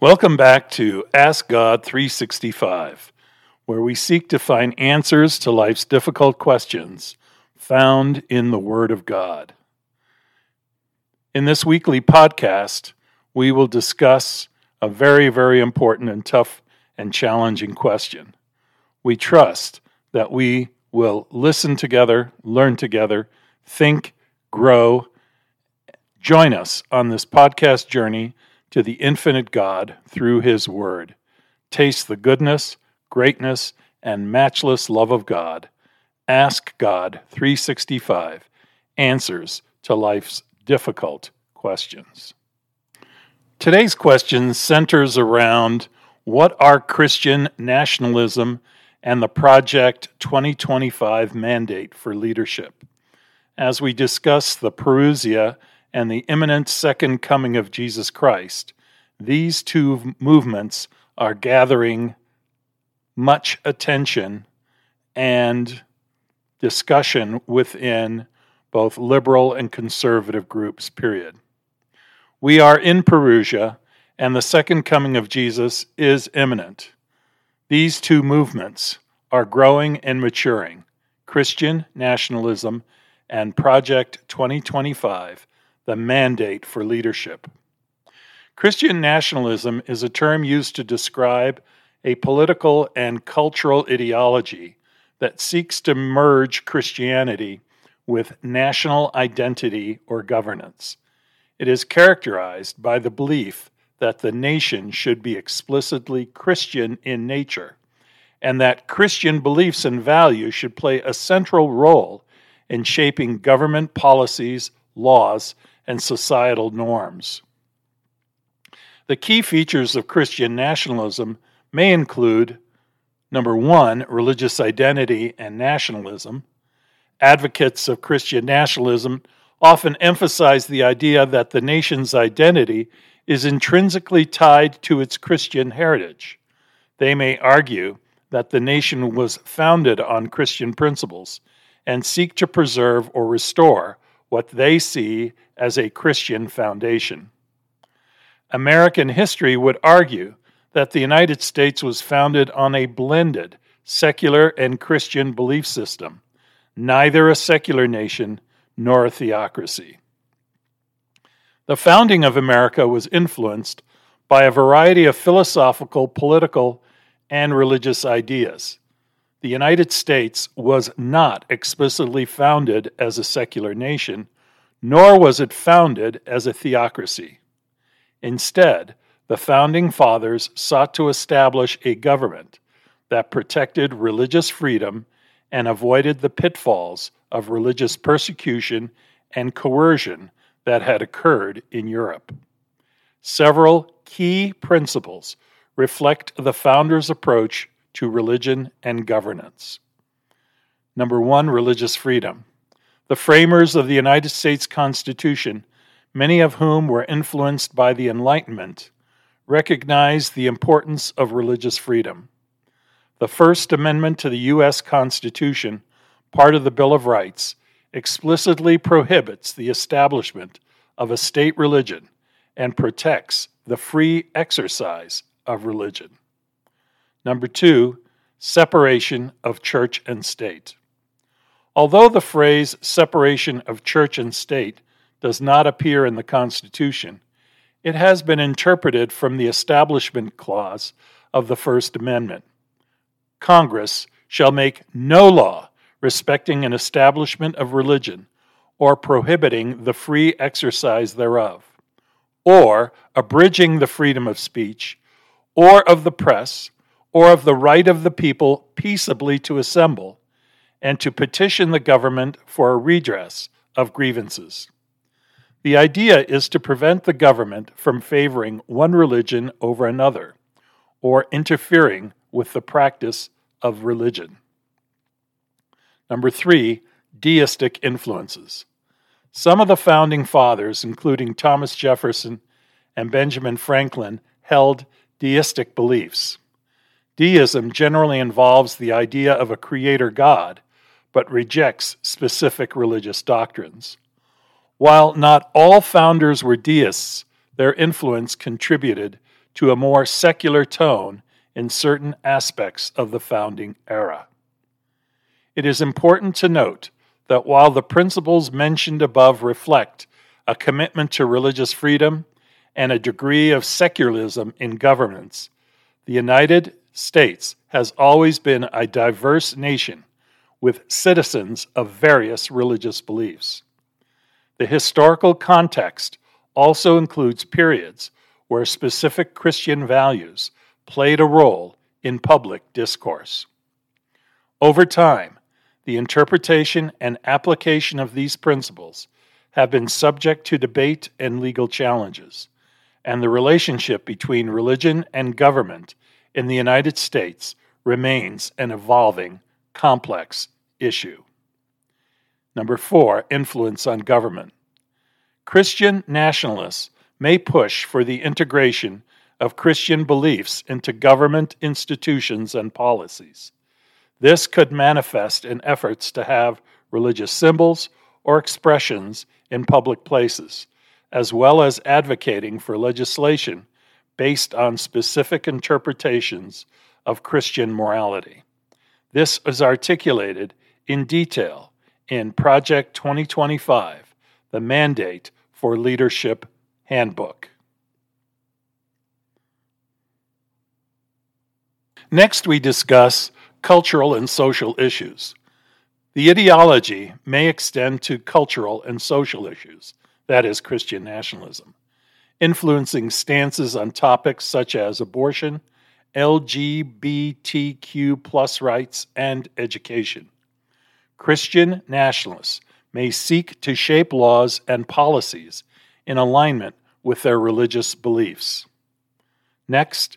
Welcome back to Ask God 365, where we seek to find answers to life's difficult questions found in the Word of God. In this weekly podcast, we will discuss a very, very important and tough and challenging question. We trust that we will listen together, learn together, think, grow. Join us on this podcast journey to the infinite God through His Word. Taste the goodness, greatness, and matchless love of God. Ask God 365 answers to life's difficult questions. Today's question centers around what are Christian nationalism and the Project 2025 mandate for leadership. As we discuss the Parousia and the imminent second coming of Jesus Christ, these two movements are gathering much attention and discussion within both liberal and conservative groups, period. We are in Parousia, and the second coming of Jesus is imminent. These two movements are growing and maturing Christian nationalism and Project 2025, the mandate for leadership. Christian nationalism is a term used to describe a political and cultural ideology that seeks to merge Christianity with national identity or governance. It is characterized by the belief that the nation should be explicitly Christian in nature, and that Christian beliefs and values should play a central role in shaping government policies, laws, and societal norms. The key features of Christian nationalism may include number one, religious identity and nationalism. Advocates of Christian nationalism often emphasize the idea that the nation's identity is intrinsically tied to its Christian heritage. They may argue that the nation was founded on Christian principles and seek to preserve or restore what they see as a Christian foundation. American history would argue that the United States was founded on a blended secular and Christian belief system, neither a secular nation nor a theocracy. The founding of America was influenced by a variety of philosophical, political, and religious ideas. The United States was not explicitly founded as a secular nation, nor was it founded as a theocracy. Instead, the founding fathers sought to establish a government that protected religious freedom and avoided the pitfalls of religious persecution and coercion that had occurred in Europe. Several key principles reflect the founders' approach to religion and governance. Number one, religious freedom. The framers of the United States Constitution, many of whom were influenced by the Enlightenment, recognized the importance of religious freedom. The First Amendment to the U.S. Constitution part of the Bill of Rights, explicitly prohibits the establishment of a state religion and protects the free exercise of religion. Number two, separation of church and state. Although the phrase separation of church and state does not appear in the Constitution, it has been interpreted from the Establishment Clause of the First Amendment. Congress shall make no law respecting an establishment of religion, or prohibiting the free exercise thereof, or abridging the freedom of speech, or of the press, or of the right of the people peaceably to assemble, and to petition the government for a redress of grievances. The idea is to prevent the government from favoring one religion over another, or interfering with the practice of religion. Number three, deistic influences. Some of the founding fathers, including Thomas Jefferson and Benjamin Franklin, held deistic beliefs. Deism generally involves the idea of a creator God, but rejects specific religious doctrines. While not all founders were deists, their influence contributed to a more secular tone in certain aspects of the founding era. It is important to note that while the principles mentioned above reflect a commitment to religious freedom and a degree of secularism in governments, the United States has always been a diverse nation with citizens of various religious beliefs. The historical context also includes periods where specific Christian values played a role in public discourse. Over time, the interpretation and application of these principles have been subject to debate and legal challenges, and the relationship between religion and government in the United States remains an evolving, complex issue. Number four, influence on government. Christian nationalists may push for the integration of Christian beliefs into government institutions and policies. This could manifest in efforts to have religious symbols or expressions in public places, as well as advocating for legislation based on specific interpretations of Christian morality. This is articulated in detail in Project 2025, the Mandate for Leadership Handbook. Next, we discuss cultural and social issues. The ideology may extend to cultural and social issues, that is, Christian nationalism, influencing stances on topics such as abortion, LGBTQ plus rights, and education. Christian nationalists may seek to shape laws and policies in alignment with their religious beliefs. Next,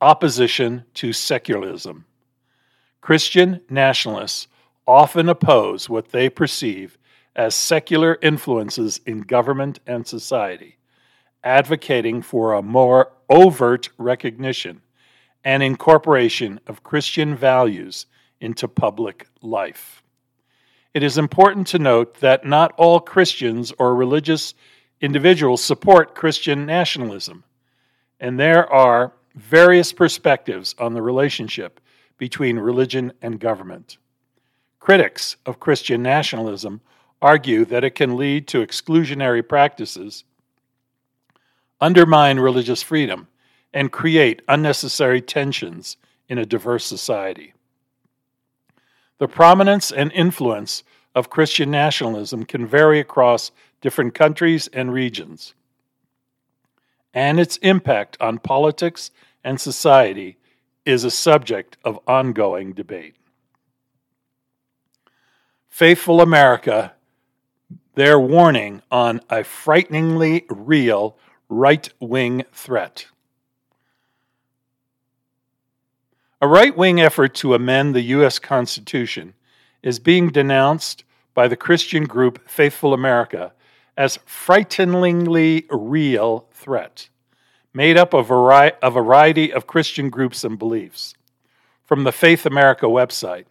opposition to secularism. Christian nationalists often oppose what they perceive as secular influences in government and society, advocating for a more overt recognition and incorporation of Christian values into public life. It is important to note that not all Christians or religious individuals support Christian nationalism, and there are various perspectives on the relationship between religion and government. Critics of Christian nationalism argue that it can lead to exclusionary practices, undermine religious freedom, and create unnecessary tensions in a diverse society. The prominence and influence of Christian nationalism can vary across different countries and regions, and its impact on politics and society is a subject of ongoing debate. Faithful America, their warning on a frighteningly real right wing threat. A right wing effort to amend the U.S. Constitution is being denounced by the Christian group Faithful America as frighteningly real threat made up of a variety of Christian groups and beliefs. From the Faith America website,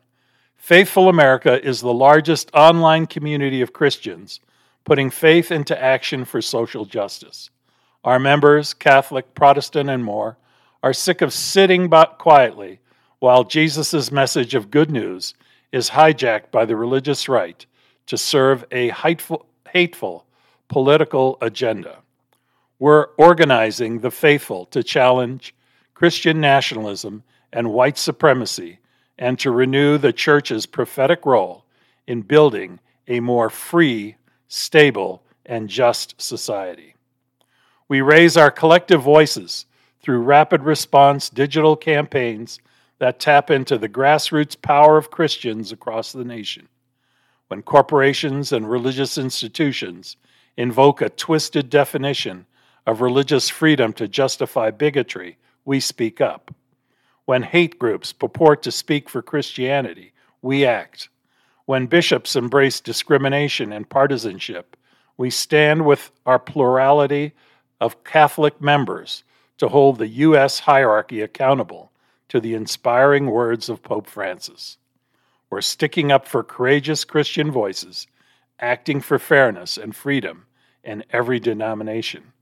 Faithful America is the largest online community of Christians putting faith into action for social justice. Our members, Catholic, Protestant, and more, are sick of sitting quietly while Jesus' message of good news is hijacked by the religious right to serve a hateful, hateful political agenda. We're organizing the faithful to challenge Christian nationalism and white supremacy and to renew the church's prophetic role in building a more free, stable, and just society. We raise our collective voices through rapid response digital campaigns that tap into the grassroots power of Christians across the nation. When corporations and religious institutions invoke a twisted definition of religious freedom to justify bigotry, we speak up. When hate groups purport to speak for Christianity, we act. When bishops embrace discrimination and partisanship, we stand with our plurality of Catholic members to hold the U.S. hierarchy accountable to the inspiring words of Pope Francis. We're sticking up for courageous Christian voices, acting for fairness and freedom in every denomination.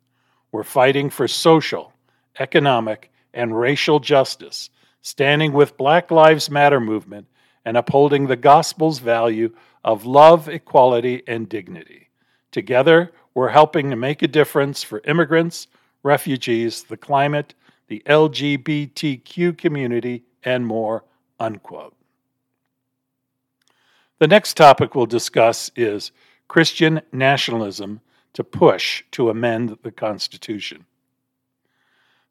We're fighting for social economic, and racial justice, standing with Black Lives Matter movement and upholding the gospel's value of love, equality, and dignity. Together, we're helping to make a difference for immigrants, refugees, the climate, the LGBTQ community, and more. Unquote. The next topic we'll discuss is Christian nationalism to push to amend the Constitution.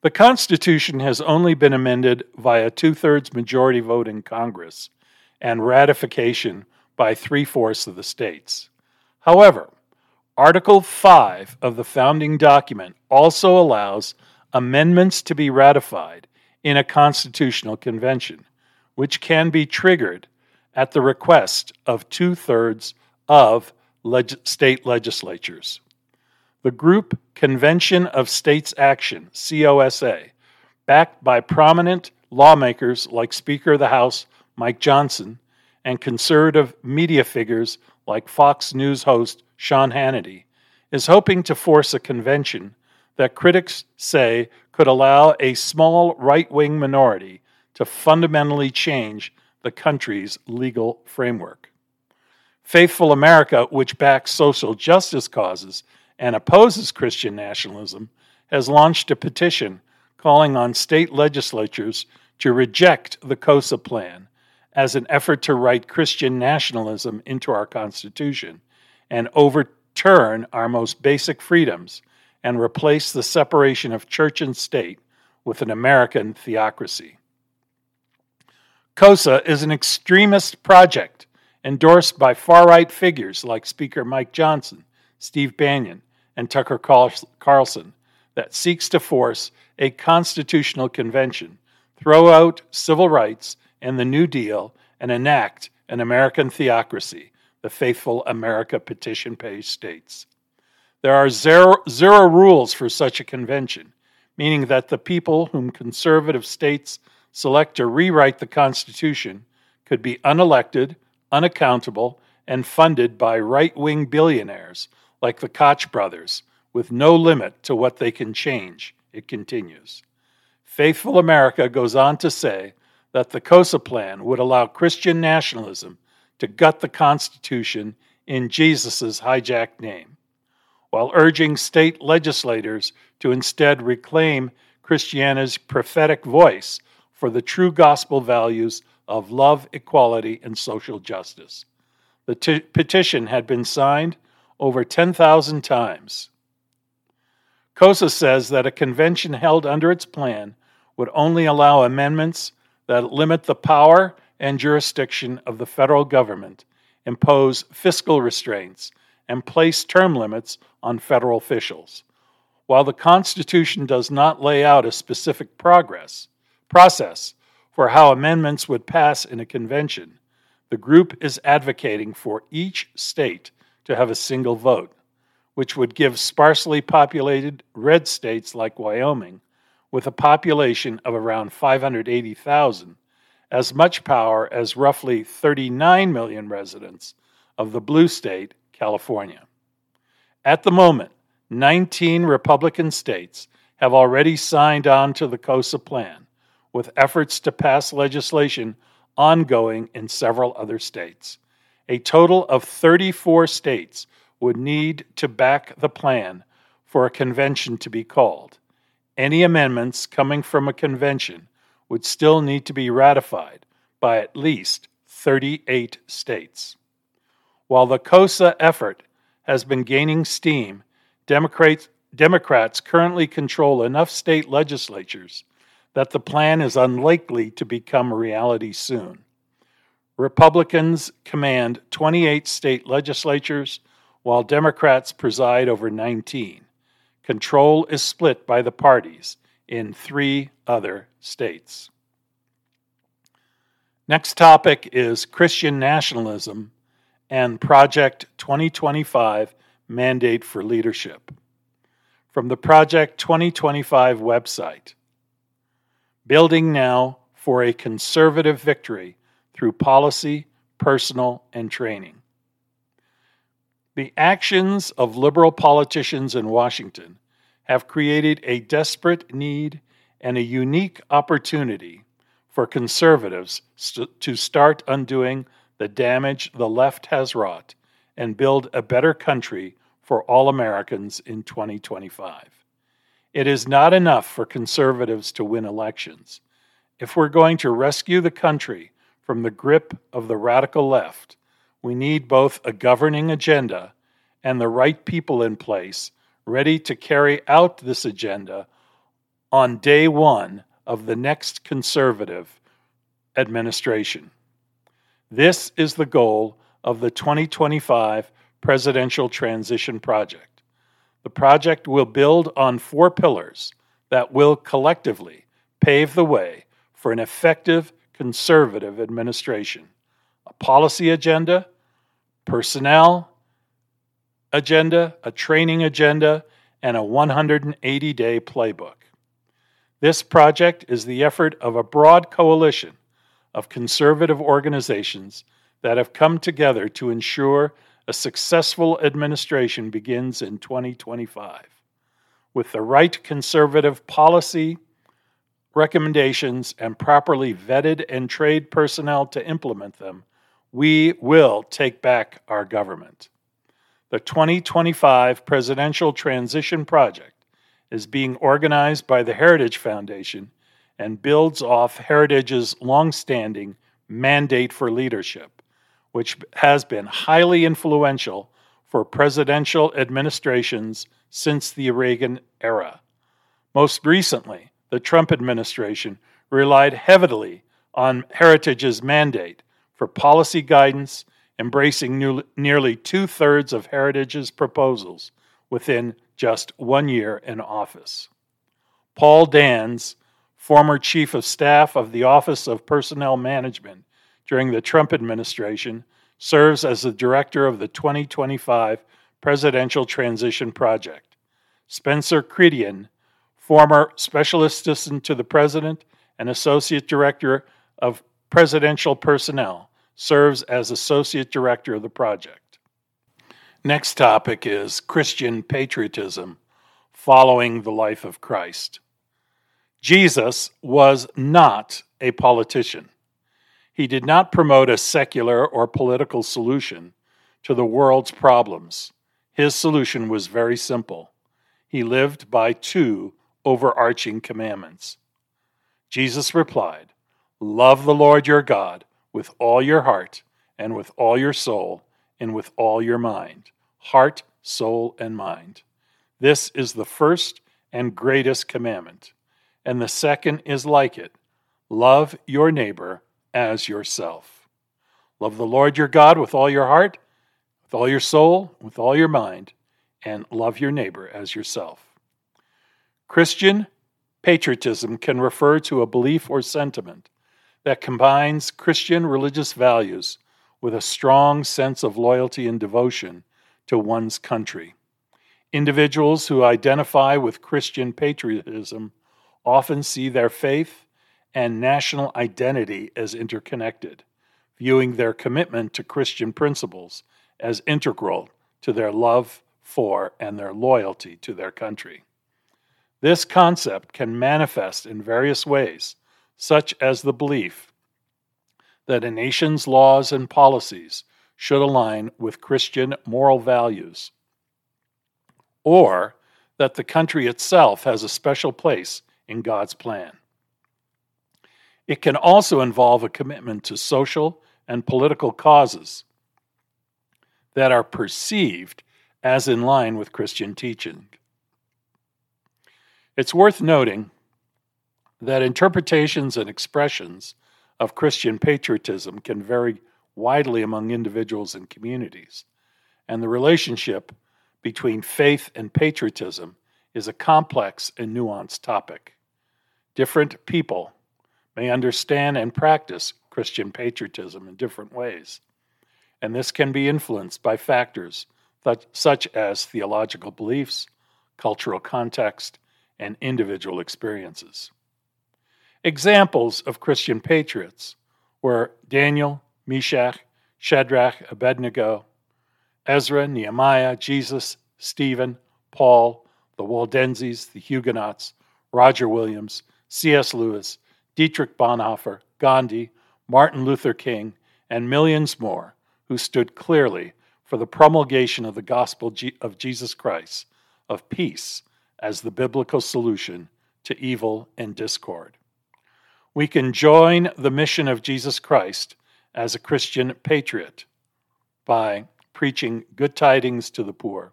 The Constitution has only been amended via two thirds majority vote in Congress and ratification by three fourths of the states. However, Article 5 of the founding document also allows amendments to be ratified in a constitutional convention, which can be triggered at the request of two thirds of leg- state legislatures. The group Convention of States Action, COSA, backed by prominent lawmakers like Speaker of the House Mike Johnson and conservative media figures like Fox News host Sean Hannity, is hoping to force a convention that critics say could allow a small right wing minority to fundamentally change the country's legal framework. Faithful America, which backs social justice causes, and opposes Christian nationalism, has launched a petition calling on state legislatures to reject the COSA plan as an effort to write Christian nationalism into our Constitution and overturn our most basic freedoms and replace the separation of church and state with an American theocracy. COSA is an extremist project endorsed by far right figures like Speaker Mike Johnson, Steve Bannon, and Tucker Carlson that seeks to force a constitutional convention, throw out civil rights and the New Deal, and enact an American theocracy, the Faithful America petition page states. There are zero, zero rules for such a convention, meaning that the people whom conservative states select to rewrite the Constitution could be unelected, unaccountable, and funded by right wing billionaires like the Koch brothers, with no limit to what they can change, it continues. Faithful America goes on to say that the COSA plan would allow Christian nationalism to gut the Constitution in Jesus' hijacked name, while urging state legislators to instead reclaim Christianity's prophetic voice for the true gospel values of love, equality, and social justice. The t- petition had been signed over 10,000 times. COSA says that a convention held under its plan would only allow amendments that limit the power and jurisdiction of the federal government, impose fiscal restraints, and place term limits on federal officials. While the Constitution does not lay out a specific progress process for how amendments would pass in a convention, the group is advocating for each state to have a single vote, which would give sparsely populated red states like Wyoming, with a population of around 580,000, as much power as roughly 39 million residents of the blue state, California. At the moment, 19 Republican states have already signed on to the COSA plan, with efforts to pass legislation ongoing in several other states a total of 34 states would need to back the plan for a convention to be called. Any amendments coming from a convention would still need to be ratified by at least 38 states. While the COSA effort has been gaining steam, Democrats, currently control enough state legislatures that the plan is unlikely to become a reality soon. Republicans command 28 state legislatures, while Democrats preside over 19. Control is split by the parties in three other states. Next topic is Christian nationalism and Project 2025 Mandate for Leadership. From the Project 2025 website Building Now for a Conservative Victory through policy, personal, and training. The actions of liberal politicians in Washington have created a desperate need and a unique opportunity for conservatives st- to start undoing the damage the left has wrought and build a better country for all Americans in 2025. It is not enough for conservatives to win elections. If we're going to rescue the country from the grip of the radical left, we need both a governing agenda and the right people in place ready to carry out this agenda on day one of the next conservative administration. This is the goal of the 2025 Presidential Transition Project. The project will build on four pillars that will collectively pave the way for an effective conservative administration a policy agenda, personnel agenda, a training agenda, and a 180 day playbook. This project is the effort of a broad coalition of conservative organizations that have come together to ensure a successful administration begins in 2025. With the right conservative policy, recommendations, and properly vetted and trained personnel to implement them, we will take back our government. The 2025 Presidential Transition Project is being organized by the Heritage Foundation and builds off Heritage's longstanding mandate for leadership, which has been highly influential for presidential administrations since the Reagan era. Most recently, the Trump administration relied heavily on Heritage's mandate for policy guidance, embracing nearly two thirds of Heritage's proposals within just one year in office. Paul Dans, former chief of staff of the Office of Personnel Management during the Trump administration, serves as the director of the 2025 Presidential Transition Project. Spencer Chretien, former special assistant to the president and associate director of presidential personnel, serves as associate director of the project. Next topic is Christian patriotism following the life of Christ. Jesus was not a politician. He did not promote a secular or political solution to the world's problems. His solution was very simple. He lived by two overarching commandments. Jesus replied, Love the Lord your God with all your heart, and with all your soul, and with all your mind. Heart, soul, and mind. This is the first and greatest commandment. And the second is like it love your neighbor as yourself. Love the Lord your God with all your heart, with all your soul, with all your mind, and love your neighbor as yourself. Christian patriotism can refer to a belief or sentiment that combines Christian religious values with a strong sense of loyalty and devotion to one's country. Individuals who identify with Christian patriotism often see their faith and national identity as interconnected, viewing their commitment to Christian principles as integral to their love for and their loyalty to their country. This concept can manifest in various ways, such as the belief that a nation's laws and policies should align with Christian moral values, or that the country itself has a special place in God's plan. It can also involve a commitment to social and political causes that are perceived as in line with Christian teaching. It's worth noting that interpretations and expressions of Christian patriotism can vary widely among individuals and communities, and the relationship between faith and patriotism is a complex and nuanced topic. Different people may understand and practice Christian patriotism in different ways, and this can be influenced by factors such as theological beliefs, cultural context, and individual experiences. Examples of Christian patriots were Daniel, Meshach, Shadrach, Abednego, Ezra, Nehemiah, Jesus, Stephen, Paul, the Waldenses, the Huguenots, Roger Williams, C.S. Lewis, Dietrich Bonhoeffer, Gandhi, Martin Luther King, and millions more who stood clearly for the promulgation of the gospel of Jesus Christ, of peace as the biblical solution to evil and discord. We can join the mission of Jesus Christ as a Christian patriot by preaching good tidings to the poor,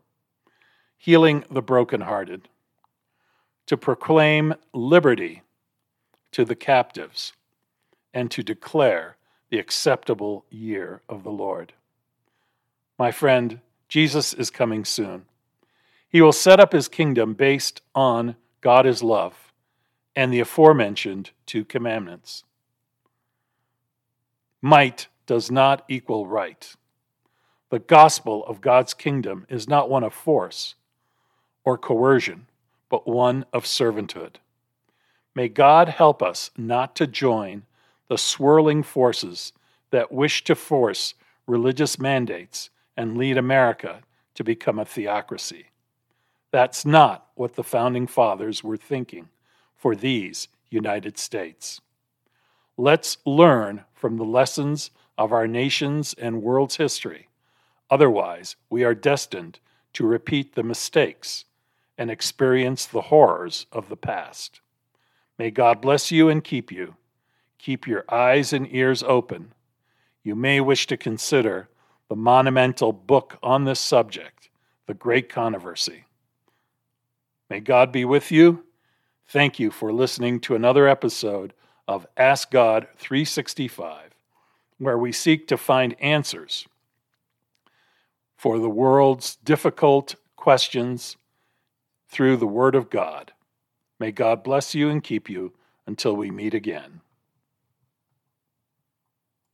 healing the brokenhearted, to proclaim liberty to the captives, and to declare the acceptable year of the Lord. My friend, Jesus is coming soon. He will set up his kingdom based on God is love and the aforementioned two commandments. Might does not equal right. The gospel of God's kingdom is not one of force or coercion, but one of servanthood. May God help us not to join the swirling forces that wish to force religious mandates and lead America to become a theocracy. That's not what the founding fathers were thinking for these United States. Let's learn from the lessons of our nation's and world's history. Otherwise, we are destined to repeat the mistakes and experience the horrors of the past. May God bless you and keep you. Keep your eyes and ears open. You may wish to consider the monumental book on this subject, The Great Controversy. May God be with you. Thank you for listening to another episode of Ask God 365, where we seek to find answers for the world's difficult questions through the Word of God. May God bless you and keep you until we meet again.